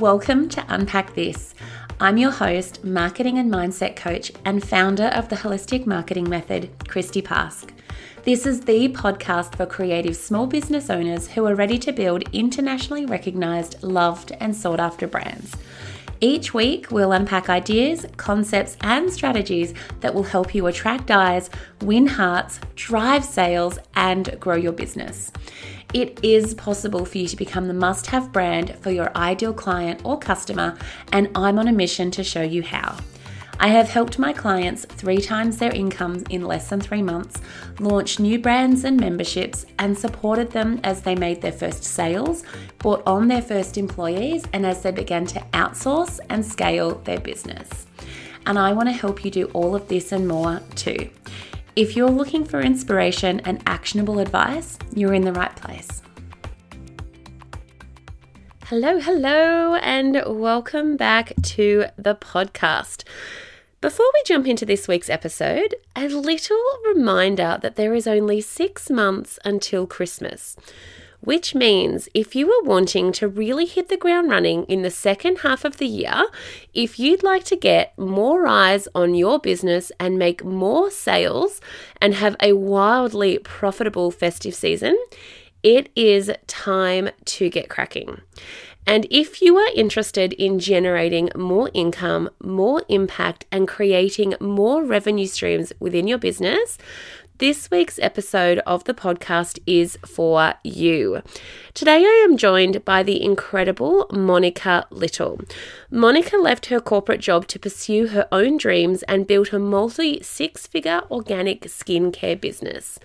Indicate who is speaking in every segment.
Speaker 1: Welcome to Unpack This. I'm your host, marketing and mindset coach, and founder of the Holistic Marketing Method, Christy Pask. This is the podcast for creative small business owners who are ready to build internationally recognized, loved, and sought after brands. Each week, we'll unpack ideas, concepts, and strategies that will help you attract eyes, win hearts, drive sales, and grow your business. It is possible for you to become the must have brand for your ideal client or customer, and I'm on a mission to show you how. I have helped my clients three times their income in less than three months, launch new brands and memberships, and supported them as they made their first sales, brought on their first employees, and as they began to outsource and scale their business. And I want to help you do all of this and more too. If you're looking for inspiration and actionable advice, you're in the right place. Hello, hello, and welcome back to the podcast. Before we jump into this week's episode, a little reminder that there is only six months until Christmas, which means if you are wanting to really hit the ground running in the second half of the year, if you'd like to get more eyes on your business and make more sales and have a wildly profitable festive season, it is time to get cracking. And if you are interested in generating more income, more impact, and creating more revenue streams within your business, this week's episode of the podcast is for you. Today, I am joined by the incredible Monica Little. Monica left her corporate job to pursue her own dreams and built a multi six figure organic skincare business.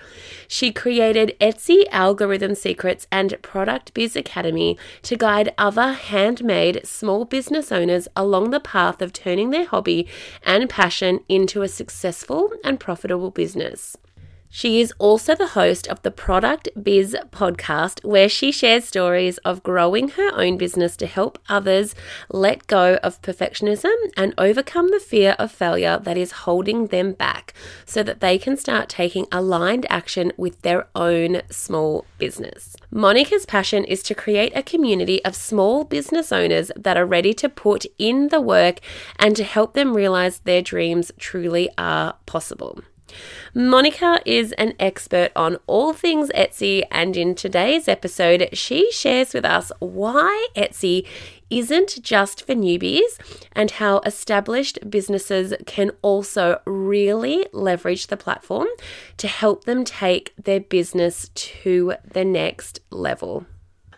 Speaker 1: She created Etsy Algorithm Secrets and Product Biz Academy to guide other handmade small business owners along the path of turning their hobby and passion into a successful and profitable business. She is also the host of the Product Biz podcast, where she shares stories of growing her own business to help others let go of perfectionism and overcome the fear of failure that is holding them back so that they can start taking aligned action with their own small business. Monica's passion is to create a community of small business owners that are ready to put in the work and to help them realize their dreams truly are possible. Monica is an expert on all things Etsy, and in today's episode, she shares with us why Etsy isn't just for newbies and how established businesses can also really leverage the platform to help them take their business to the next level.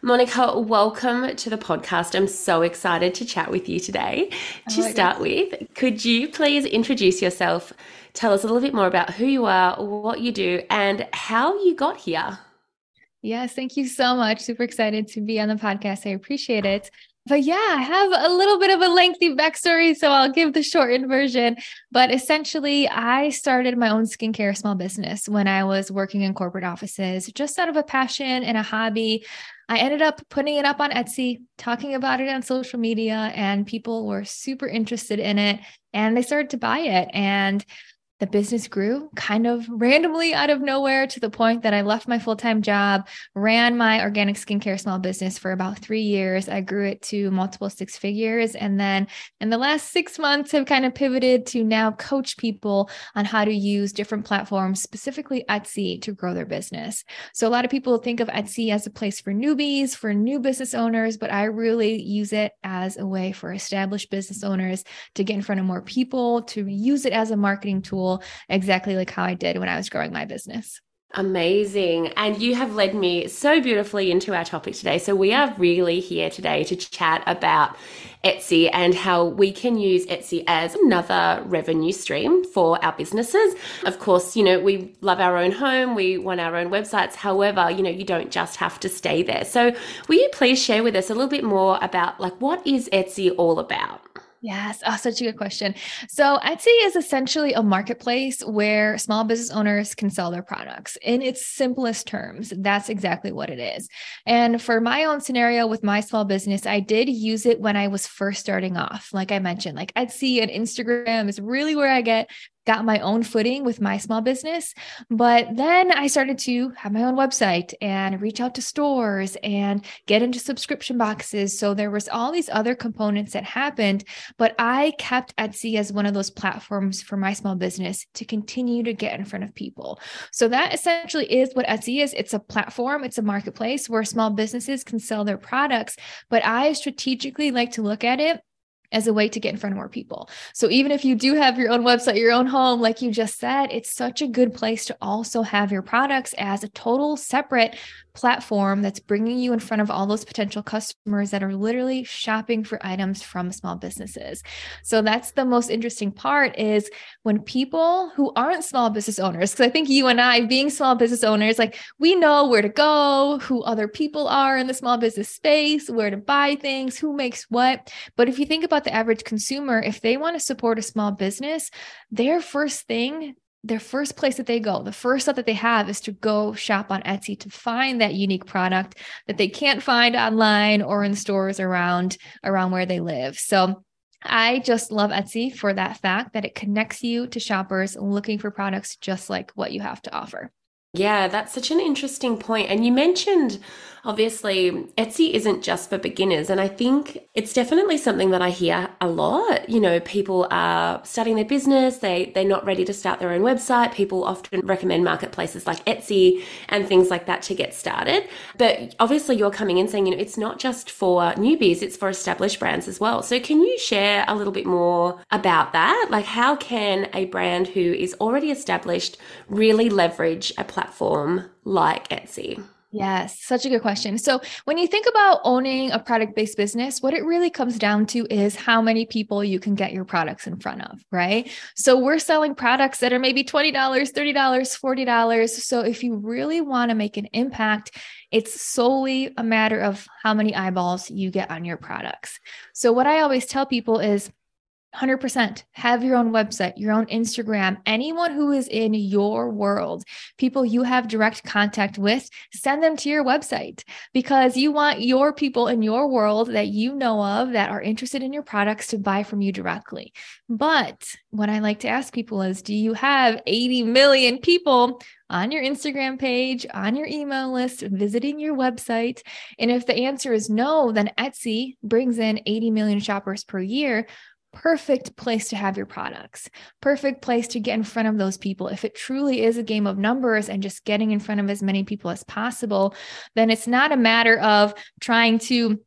Speaker 1: Monica, welcome to the podcast. I'm so excited to chat with you today. Oh to start with, could you please introduce yourself tell us a little bit more about who you are, what you do, and how you got here.
Speaker 2: Yes, thank you so much. Super excited to be on the podcast. I appreciate it. But yeah, I have a little bit of a lengthy backstory, so I'll give the shortened version. But essentially, I started my own skincare small business when I was working in corporate offices, just out of a passion and a hobby. I ended up putting it up on Etsy, talking about it on social media, and people were super interested in it and they started to buy it. And the business grew kind of randomly out of nowhere to the point that I left my full time job, ran my organic skincare small business for about three years. I grew it to multiple six figures. And then in the last six months, have kind of pivoted to now coach people on how to use different platforms, specifically Etsy, to grow their business. So a lot of people think of Etsy as a place for newbies, for new business owners, but I really use it as a way for established business owners to get in front of more people, to use it as a marketing tool exactly like how I did when I was growing my business.
Speaker 1: Amazing. And you have led me so beautifully into our topic today. So, we are really here today to chat about Etsy and how we can use Etsy as another revenue stream for our businesses. Of course, you know, we love our own home, we want our own websites. However, you know, you don't just have to stay there. So, will you please share with us a little bit more about like what is Etsy all about?
Speaker 2: Yes. Oh, such a good question. So, Etsy is essentially a marketplace where small business owners can sell their products. In its simplest terms, that's exactly what it is. And for my own scenario with my small business, I did use it when I was first starting off. Like I mentioned, like Etsy and Instagram is really where I get got my own footing with my small business. But then I started to have my own website and reach out to stores and get into subscription boxes. So there was all these other components that happened, but I kept Etsy as one of those platforms for my small business to continue to get in front of people. So that essentially is what Etsy is. It's a platform, it's a marketplace where small businesses can sell their products, but I strategically like to look at it as a way to get in front of more people. So even if you do have your own website, your own home, like you just said, it's such a good place to also have your products as a total separate platform that's bringing you in front of all those potential customers that are literally shopping for items from small businesses. So that's the most interesting part is when people who aren't small business owners because I think you and I being small business owners like we know where to go, who other people are in the small business space, where to buy things, who makes what. But if you think about the average consumer, if they want to support a small business, their first thing their first place that they go, the first thought that they have is to go shop on Etsy to find that unique product that they can't find online or in stores around around where they live. So I just love Etsy for that fact that it connects you to shoppers looking for products just like what you have to offer.
Speaker 1: Yeah, that's such an interesting point. And you mentioned obviously Etsy isn't just for beginners. And I think it's definitely something that I hear a lot. You know, people are starting their business, they, they're not ready to start their own website. People often recommend marketplaces like Etsy and things like that to get started. But obviously, you're coming in saying, you know, it's not just for newbies, it's for established brands as well. So, can you share a little bit more about that? Like, how can a brand who is already established really leverage a platform like Etsy?
Speaker 2: Yes, such a good question. So, when you think about owning a product based business, what it really comes down to is how many people you can get your products in front of, right? So, we're selling products that are maybe $20, $30, $40. So, if you really want to make an impact, it's solely a matter of how many eyeballs you get on your products. So, what I always tell people is 100% have your own website, your own Instagram, anyone who is in your world, people you have direct contact with, send them to your website because you want your people in your world that you know of that are interested in your products to buy from you directly. But what I like to ask people is do you have 80 million people on your Instagram page, on your email list, visiting your website? And if the answer is no, then Etsy brings in 80 million shoppers per year perfect place to have your products, perfect place to get in front of those people. If it truly is a game of numbers and just getting in front of as many people as possible, then it's not a matter of trying to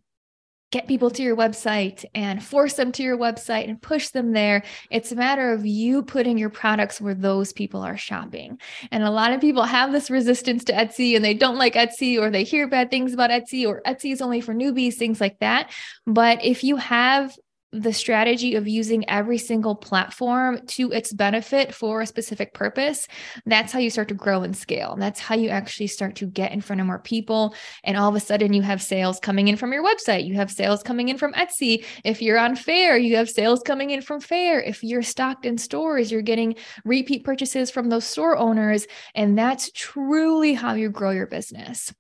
Speaker 2: get people to your website and force them to your website and push them there. It's a matter of you putting your products where those people are shopping. And a lot of people have this resistance to Etsy and they don't like Etsy or they hear bad things about Etsy or Etsy is only for newbies, things like that. But if you have the strategy of using every single platform to its benefit for a specific purpose, that's how you start to grow and scale. That's how you actually start to get in front of more people. And all of a sudden, you have sales coming in from your website. You have sales coming in from Etsy. If you're on Faire, you have sales coming in from Faire. If you're stocked in stores, you're getting repeat purchases from those store owners. And that's truly how you grow your business.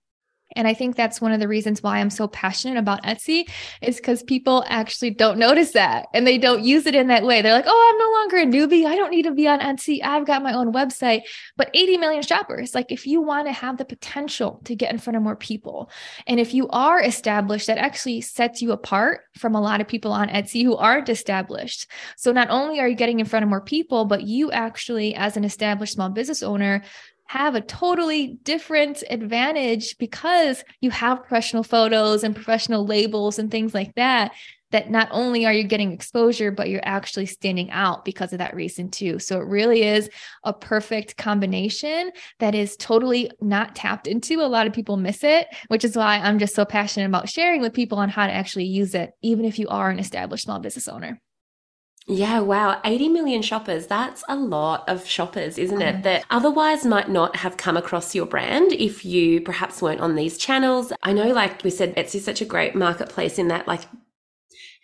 Speaker 2: And I think that's one of the reasons why I'm so passionate about Etsy is because people actually don't notice that and they don't use it in that way. They're like, oh, I'm no longer a newbie. I don't need to be on Etsy. I've got my own website. But 80 million shoppers, like if you want to have the potential to get in front of more people, and if you are established, that actually sets you apart from a lot of people on Etsy who aren't established. So not only are you getting in front of more people, but you actually, as an established small business owner, have a totally different advantage because you have professional photos and professional labels and things like that that not only are you getting exposure but you're actually standing out because of that reason too. So it really is a perfect combination that is totally not tapped into. A lot of people miss it which is why i'm just so passionate about sharing with people on how to actually use it even if you are an established small business owner
Speaker 1: yeah, wow. 80 million shoppers. That's a lot of shoppers, isn't it? Mm-hmm. That otherwise might not have come across your brand if you perhaps weren't on these channels. I know, like we said, Etsy is such a great marketplace in that, like,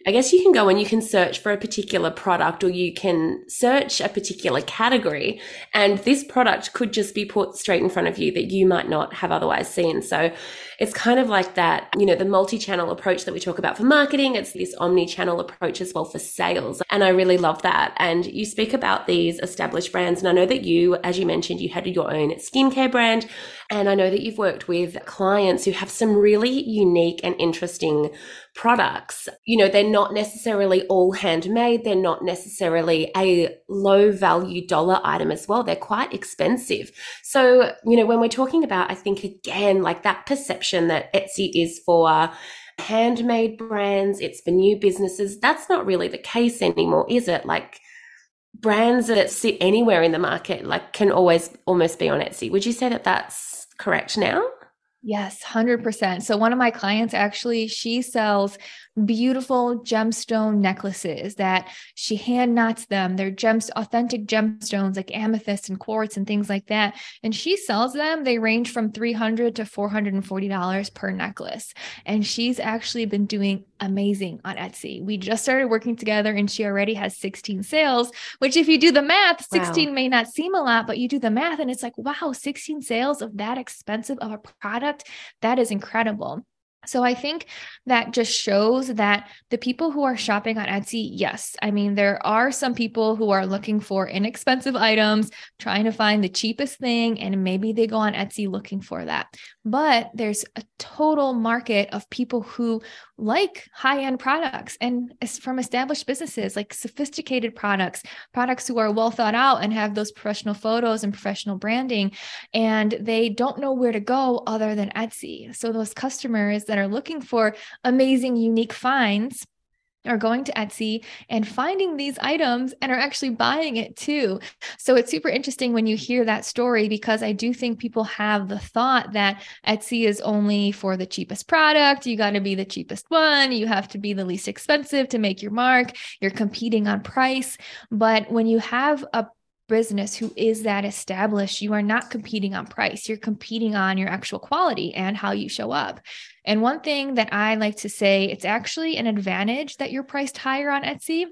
Speaker 1: I guess you can go and you can search for a particular product or you can search a particular category and this product could just be put straight in front of you that you might not have otherwise seen. So it's kind of like that, you know, the multi channel approach that we talk about for marketing. It's this omni channel approach as well for sales. And I really love that. And you speak about these established brands. And I know that you, as you mentioned, you had your own skincare brand. And I know that you've worked with clients who have some really unique and interesting products. You know, they're not necessarily all handmade. They're not necessarily a low value dollar item as well. They're quite expensive. So, you know, when we're talking about, I think again, like that that Etsy is for handmade brands, it's for new businesses. That's not really the case anymore, is it? Like, brands that sit anywhere in the market like can always almost be on Etsy. Would you say that that's correct now?
Speaker 2: Yes, 100%. So, one of my clients actually, she sells beautiful gemstone necklaces that she hand knots them. They're gems, authentic gemstones like amethyst and quartz and things like that. And she sells them. They range from $300 to $440 per necklace. And she's actually been doing amazing on Etsy. We just started working together and she already has 16 sales, which if you do the math, 16 wow. may not seem a lot, but you do the math and it's like, wow, 16 sales of that expensive of a product. That is incredible. So I think that just shows that the people who are shopping on Etsy, yes, I mean, there are some people who are looking for inexpensive items, trying to find the cheapest thing, and maybe they go on Etsy looking for that. But there's a total market of people who like high end products and from established businesses, like sophisticated products, products who are well thought out and have those professional photos and professional branding. And they don't know where to go other than Etsy. So those customers that are looking for amazing, unique finds are going to Etsy and finding these items and are actually buying it too. So it's super interesting when you hear that story because I do think people have the thought that Etsy is only for the cheapest product. You got to be the cheapest one. You have to be the least expensive to make your mark. You're competing on price. But when you have a business who is that established, you are not competing on price. You're competing on your actual quality and how you show up. And one thing that I like to say, it's actually an advantage that you're priced higher on Etsy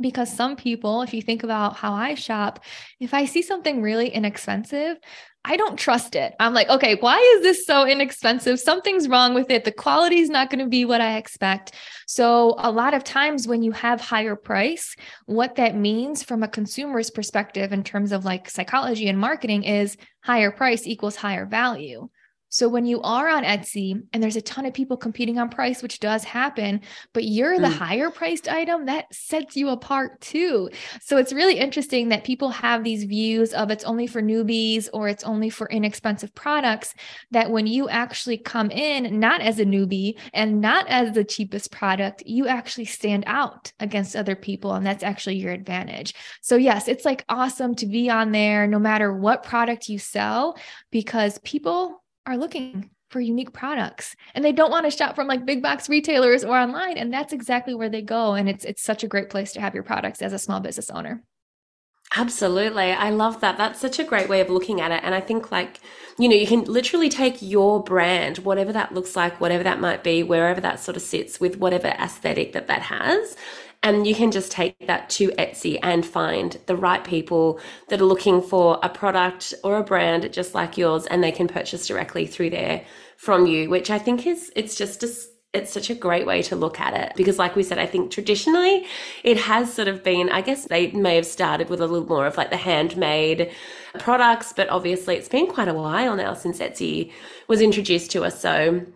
Speaker 2: because some people, if you think about how I shop, if I see something really inexpensive, I don't trust it. I'm like, okay, why is this so inexpensive? Something's wrong with it. The quality is not going to be what I expect. So, a lot of times when you have higher price, what that means from a consumer's perspective in terms of like psychology and marketing is higher price equals higher value. So when you are on Etsy and there's a ton of people competing on price, which does happen, but you're the mm. higher priced item, that sets you apart too. So it's really interesting that people have these views of it's only for newbies or it's only for inexpensive products. That when you actually come in, not as a newbie and not as the cheapest product, you actually stand out against other people. And that's actually your advantage. So, yes, it's like awesome to be on there no matter what product you sell because people are looking for unique products and they don't want to shop from like big box retailers or online and that's exactly where they go and it's it's such a great place to have your products as a small business owner
Speaker 1: Absolutely. I love that. That's such a great way of looking at it. And I think, like, you know, you can literally take your brand, whatever that looks like, whatever that might be, wherever that sort of sits with whatever aesthetic that that has, and you can just take that to Etsy and find the right people that are looking for a product or a brand just like yours, and they can purchase directly through there from you, which I think is, it's just a, it's such a great way to look at it. Because like we said i think traditionally it has sort of been i guess they may have started with a little more of like the handmade products but obviously it's been quite a while now since etsy was introduced to us. So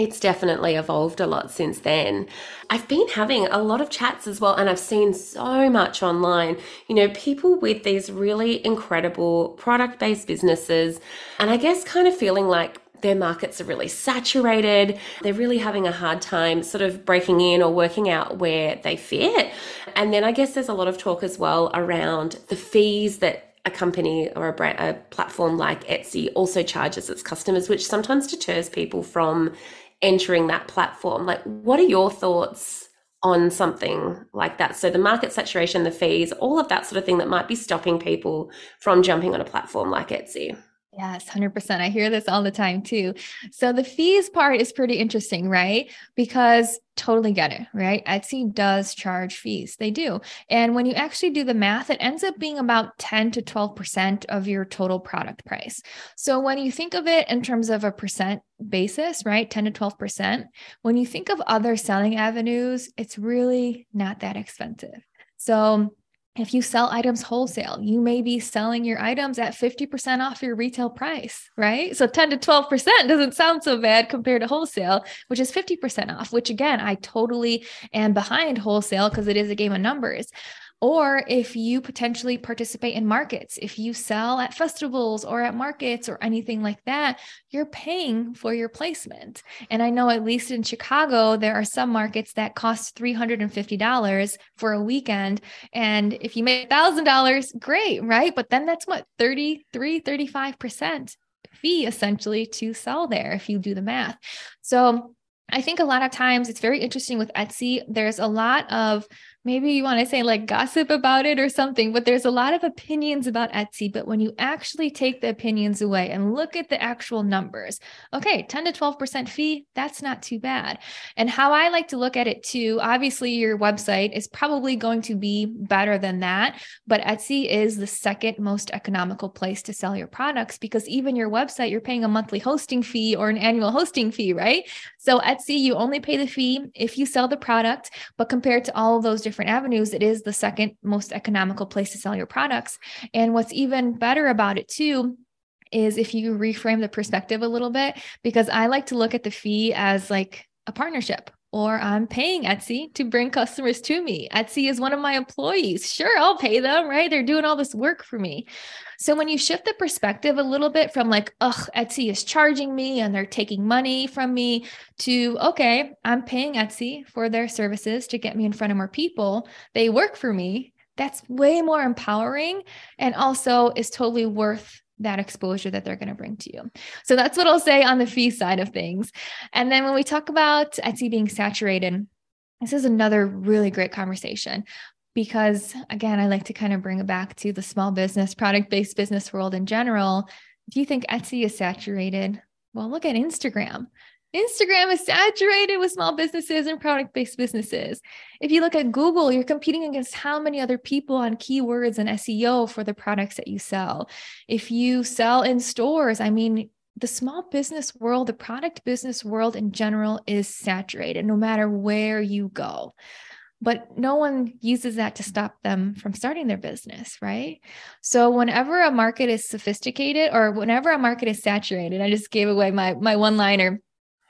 Speaker 1: it's definitely evolved a lot since then. I've been having a lot of chats as well, and I've seen so much online. You know, people with these really incredible product based businesses, and I guess kind of feeling like their markets are really saturated. They're really having a hard time sort of breaking in or working out where they fit. And then I guess there's a lot of talk as well around the fees that a company or a brand, a platform like Etsy also charges its customers, which sometimes deters people from entering that platform. Like, what are your thoughts on something like that? So, the market saturation, the fees, all of that sort of thing that might be stopping people from jumping on a platform like Etsy.
Speaker 2: Yes, 100%. I hear this all the time too. So the fees part is pretty interesting, right? Because totally get it, right? Etsy does charge fees. They do. And when you actually do the math, it ends up being about 10 to 12% of your total product price. So when you think of it in terms of a percent basis, right? 10 to 12%, when you think of other selling avenues, it's really not that expensive. So if you sell items wholesale, you may be selling your items at 50% off your retail price, right? So 10 to 12% doesn't sound so bad compared to wholesale, which is 50% off, which again, I totally am behind wholesale because it is a game of numbers. Or if you potentially participate in markets, if you sell at festivals or at markets or anything like that, you're paying for your placement. And I know at least in Chicago, there are some markets that cost $350 for a weekend. And if you make $1,000, great, right? But then that's what, 33, 35% fee essentially to sell there if you do the math. So I think a lot of times it's very interesting with Etsy. There's a lot of maybe you want to say like gossip about it or something, but there's a lot of opinions about Etsy. But when you actually take the opinions away and look at the actual numbers, okay, 10 to 12% fee, that's not too bad. And how I like to look at it too, obviously, your website is probably going to be better than that, but Etsy is the second most economical place to sell your products because even your website, you're paying a monthly hosting fee or an annual hosting fee, right? So Etsy, you only pay the fee if you sell the product, but compared to all of those different avenues, it is the second most economical place to sell your products. And what's even better about it too is if you reframe the perspective a little bit, because I like to look at the fee as like a partnership or I'm paying Etsy to bring customers to me. Etsy is one of my employees. Sure, I'll pay them, right? They're doing all this work for me. So when you shift the perspective a little bit from like, ugh, Etsy is charging me and they're taking money from me to, okay, I'm paying Etsy for their services to get me in front of more people. They work for me. That's way more empowering and also is totally worth that exposure that they're going to bring to you. So that's what I'll say on the fee side of things. And then when we talk about Etsy being saturated, this is another really great conversation because again, I like to kind of bring it back to the small business, product based business world in general. If you think Etsy is saturated, well, look at Instagram. Instagram is saturated with small businesses and product based businesses. If you look at Google, you're competing against how many other people on keywords and SEO for the products that you sell. If you sell in stores, I mean, the small business world, the product business world in general is saturated no matter where you go. But no one uses that to stop them from starting their business, right? So whenever a market is sophisticated or whenever a market is saturated, I just gave away my my one liner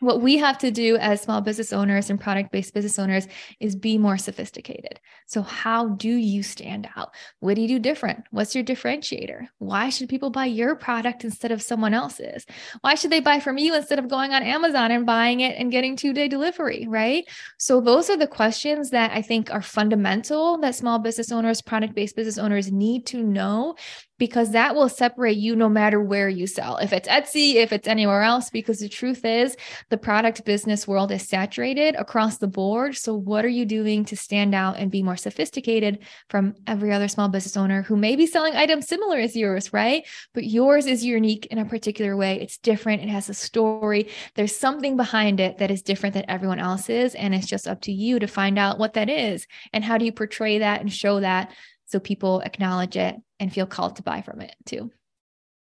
Speaker 2: what we have to do as small business owners and product based business owners is be more sophisticated. So, how do you stand out? What do you do different? What's your differentiator? Why should people buy your product instead of someone else's? Why should they buy from you instead of going on Amazon and buying it and getting two day delivery? Right. So, those are the questions that I think are fundamental that small business owners, product based business owners need to know because that will separate you no matter where you sell. If it's Etsy, if it's anywhere else, because the truth is the product business world is saturated across the board. So, what are you doing to stand out and be more sophisticated from every other small business owner who may be selling items similar as yours, right? But yours is unique in a particular way. It's different, it has a story. There's something behind it that is different than everyone else's. And it's just up to you to find out what that is and how do you portray that and show that so people acknowledge it and feel called to buy from it too.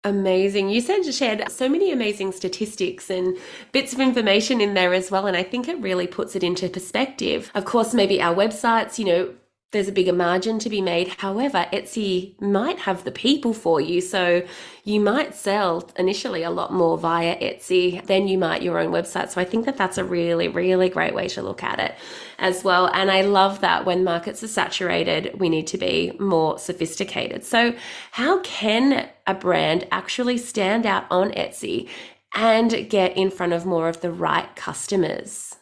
Speaker 1: Amazing. You said you shared so many amazing statistics and bits of information in there as well. And I think it really puts it into perspective. Of course, maybe our websites, you know, there's a bigger margin to be made. However, Etsy might have the people for you. So you might sell initially a lot more via Etsy than you might your own website. So I think that that's a really, really great way to look at it as well. And I love that when markets are saturated, we need to be more sophisticated. So, how can a brand actually stand out on Etsy and get in front of more of the right customers?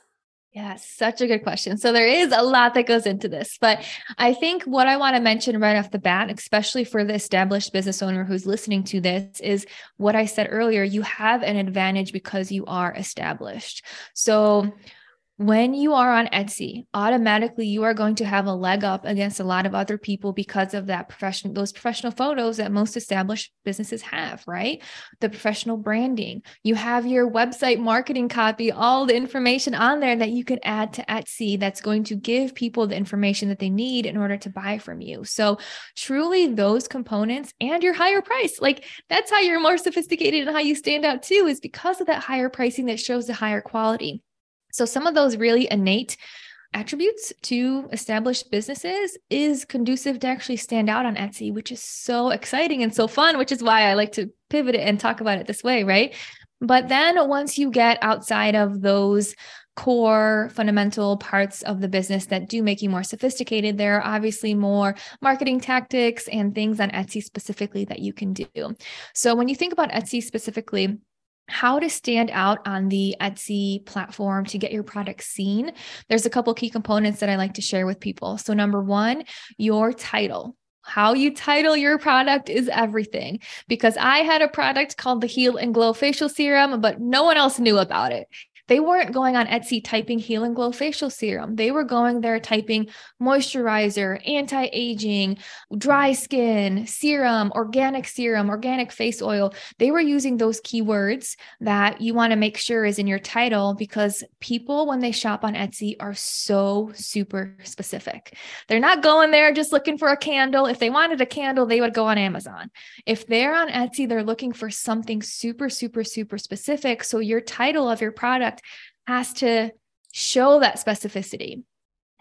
Speaker 2: Yeah, such a good question. So there is a lot that goes into this, but I think what I want to mention right off the bat, especially for the established business owner who's listening to this, is what I said earlier. You have an advantage because you are established. So when you are on Etsy, automatically you are going to have a leg up against a lot of other people because of that professional, those professional photos that most established businesses have, right? The professional branding. You have your website marketing copy, all the information on there that you can add to Etsy that's going to give people the information that they need in order to buy from you. So, truly, those components and your higher price, like that's how you're more sophisticated and how you stand out too, is because of that higher pricing that shows the higher quality. So, some of those really innate attributes to established businesses is conducive to actually stand out on Etsy, which is so exciting and so fun, which is why I like to pivot it and talk about it this way, right? But then once you get outside of those core fundamental parts of the business that do make you more sophisticated. There are obviously more marketing tactics and things on Etsy specifically that you can do. So when you think about Etsy specifically, how to stand out on the Etsy platform to get your product seen. There's a couple key components that I like to share with people. So, number one, your title. How you title your product is everything because I had a product called the Heal and Glow Facial Serum, but no one else knew about it. They weren't going on Etsy typing Heal and Glow facial serum. They were going there typing moisturizer, anti aging, dry skin, serum, organic serum, organic face oil. They were using those keywords that you want to make sure is in your title because people, when they shop on Etsy, are so super specific. They're not going there just looking for a candle. If they wanted a candle, they would go on Amazon. If they're on Etsy, they're looking for something super, super, super specific. So your title of your product product has to show that specificity.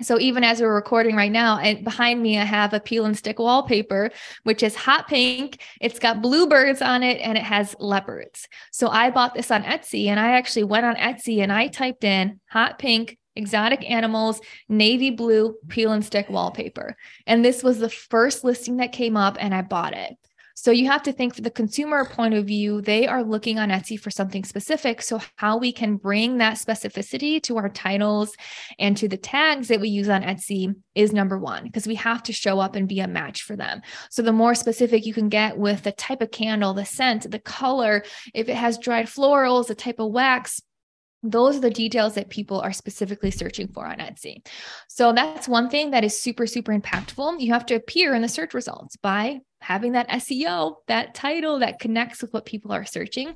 Speaker 2: So even as we're recording right now, and behind me, I have a peel and stick wallpaper, which is hot pink. It's got bluebirds on it and it has leopards. So I bought this on Etsy and I actually went on Etsy and I typed in hot pink exotic animals, navy blue peel and stick wallpaper. And this was the first listing that came up and I bought it. So you have to think for the consumer point of view, they are looking on Etsy for something specific. So how we can bring that specificity to our titles and to the tags that we use on Etsy is number one, because we have to show up and be a match for them. So the more specific you can get with the type of candle, the scent, the color, if it has dried florals, the type of wax, those are the details that people are specifically searching for on Etsy. So that's one thing that is super, super impactful. You have to appear in the search results by having that SEO, that title that connects with what people are searching.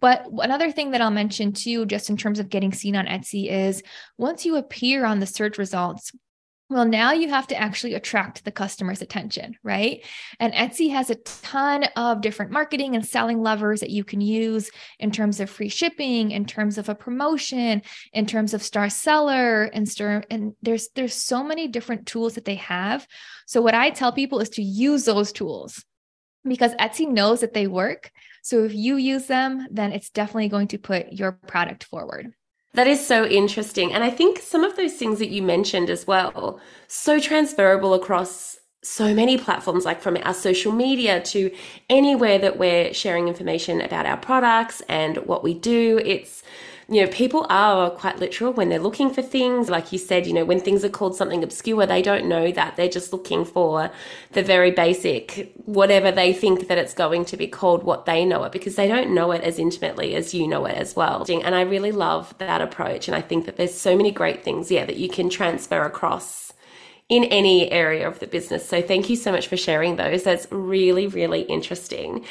Speaker 2: But another thing that I'll mention too, just in terms of getting seen on Etsy, is once you appear on the search results, well, now you have to actually attract the customer's attention, right? And Etsy has a ton of different marketing and selling levers that you can use in terms of free shipping, in terms of a promotion, in terms of star seller, and star, and there's there's so many different tools that they have. So what I tell people is to use those tools because Etsy knows that they work. So if you use them, then it's definitely going to put your product forward.
Speaker 1: That is so interesting. And I think some of those things that you mentioned as well, so transferable across so many platforms, like from our social media to anywhere that we're sharing information about our products and what we do. It's you know, people are quite literal when they're looking for things. Like you said, you know, when things are called something obscure, they don't know that. They're just looking for the very basic, whatever they think that it's going to be called, what they know it, because they don't know it as intimately as you know it as well. And I really love that approach. And I think that there's so many great things, yeah, that you can transfer across in any area of the business. So thank you so much for sharing those. That's really, really interesting.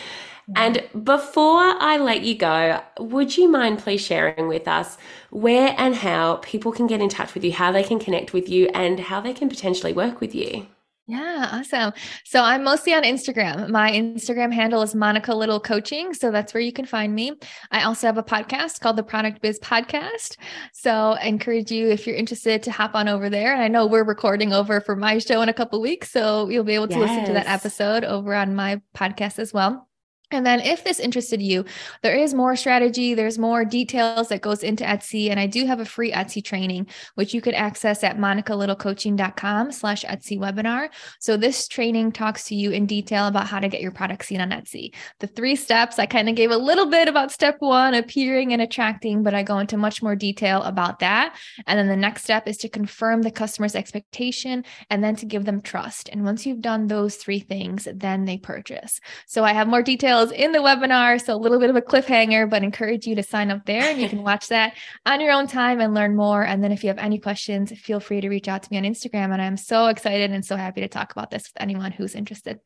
Speaker 1: And before I let you go, would you mind please sharing with us where and how people can get in touch with you, how they can connect with you, and how they can potentially work with you?
Speaker 2: Yeah, awesome. So I'm mostly on Instagram. My Instagram handle is Monica Little Coaching. So that's where you can find me. I also have a podcast called the Product Biz Podcast. So I encourage you, if you're interested, to hop on over there. And I know we're recording over for my show in a couple weeks. So you'll be able to yes. listen to that episode over on my podcast as well. And then if this interested you, there is more strategy, there's more details that goes into Etsy. And I do have a free Etsy training, which you could access at monicalittlecoaching.com slash Etsy webinar. So this training talks to you in detail about how to get your product seen on Etsy. The three steps, I kind of gave a little bit about step one, appearing and attracting, but I go into much more detail about that. And then the next step is to confirm the customer's expectation and then to give them trust. And once you've done those three things, then they purchase. So I have more details details in the webinar. So a little bit of a cliffhanger, but encourage you to sign up there and you can watch that on your own time and learn more. And then if you have any questions, feel free to reach out to me on Instagram. And I'm so excited and so happy to talk about this with anyone who's interested.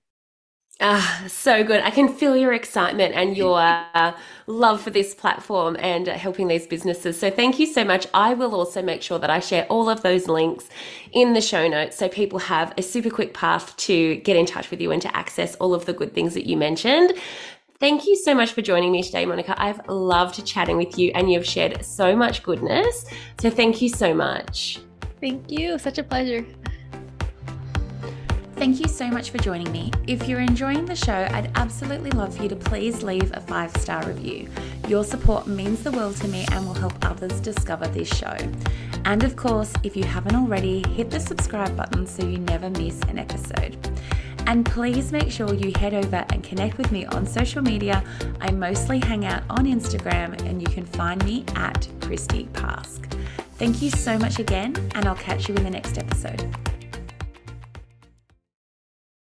Speaker 1: Ah, so good. I can feel your excitement and your uh, love for this platform and uh, helping these businesses. So, thank you so much. I will also make sure that I share all of those links in the show notes so people have a super quick path to get in touch with you and to access all of the good things that you mentioned. Thank you so much for joining me today, Monica. I've loved chatting with you and you've shared so much goodness. So, thank you so much.
Speaker 2: Thank you. Such a pleasure.
Speaker 3: Thank you so much for joining me. If you're enjoying the show, I'd absolutely love for you to please leave a five star review. Your support means the world to me and will help others discover this show. And of course, if you haven't already, hit the subscribe button so you never miss an episode. And please make sure you head over and connect with me on social media. I mostly hang out on Instagram and you can find me at Christy Pask. Thank you so much again, and I'll catch you in the next episode.